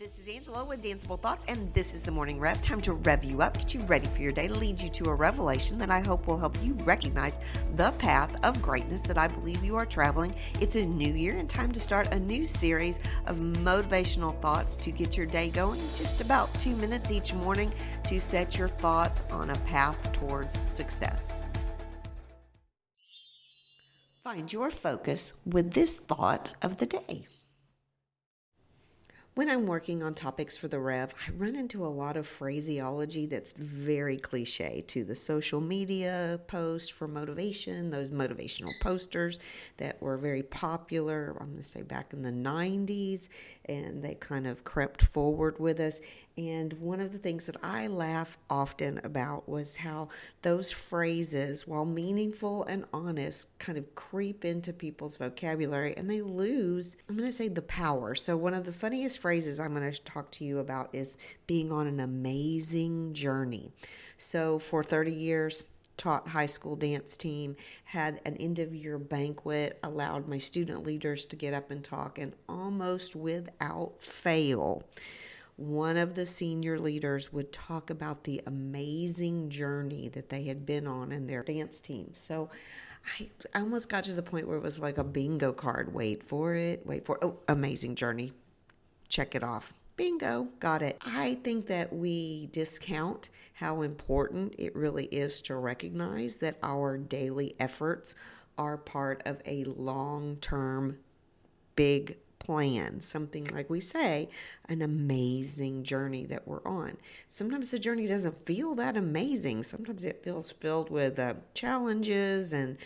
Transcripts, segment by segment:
This is Angela with Danceable Thoughts, and this is the Morning Rev. Time to rev you up, get you ready for your day, lead you to a revelation that I hope will help you recognize the path of greatness that I believe you are traveling. It's a new year and time to start a new series of motivational thoughts to get your day going. Just about two minutes each morning to set your thoughts on a path towards success. Find your focus with this thought of the day. When I'm working on topics for the Rev, I run into a lot of phraseology that's very cliche to the social media post for motivation, those motivational posters that were very popular, I'm going to say back in the 90s, and they kind of crept forward with us. And one of the things that I laugh often about was how those phrases, while meaningful and honest, kind of creep into people's vocabulary and they lose, I'm going to say, the power. So, one of the funniest phrases I'm going to talk to you about is being on an amazing journey. So, for 30 years, taught high school dance team, had an end of year banquet, allowed my student leaders to get up and talk, and almost without fail, one of the senior leaders would talk about the amazing journey that they had been on in their dance team. So I, I almost got to the point where it was like a bingo card. Wait for it, wait for it. Oh, amazing journey. Check it off. Bingo, got it. I think that we discount how important it really is to recognize that our daily efforts are part of a long term, big plan, something like we say, an amazing journey that we're on. Sometimes the journey doesn't feel that amazing. Sometimes it feels filled with uh, challenges and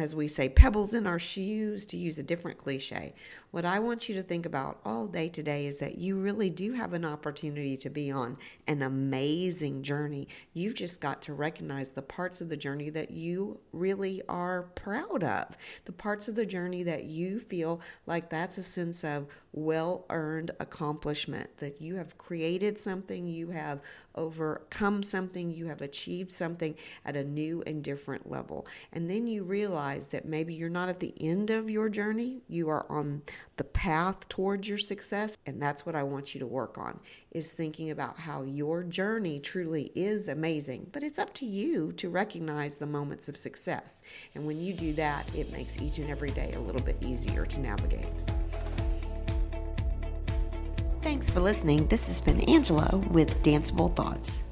as we say, pebbles in our shoes, to use a different cliche. What I want you to think about all day today is that you really do have an opportunity to be on an amazing journey. You've just got to recognize the parts of the journey that you really are proud of, the parts of the journey that you feel like that's a sense of well earned accomplishment, that you have created something, you have overcome something, you have achieved something at a new and different level. And then you realize that maybe you're not at the end of your journey, you are on the path towards your success. And that's what I want you to work on is thinking about how your journey truly is amazing. But it's up to you to recognize the moments of success. And when you do that, it makes each and every day a little bit easier to navigate. Thanks for listening. This has been Angela with Danceable Thoughts.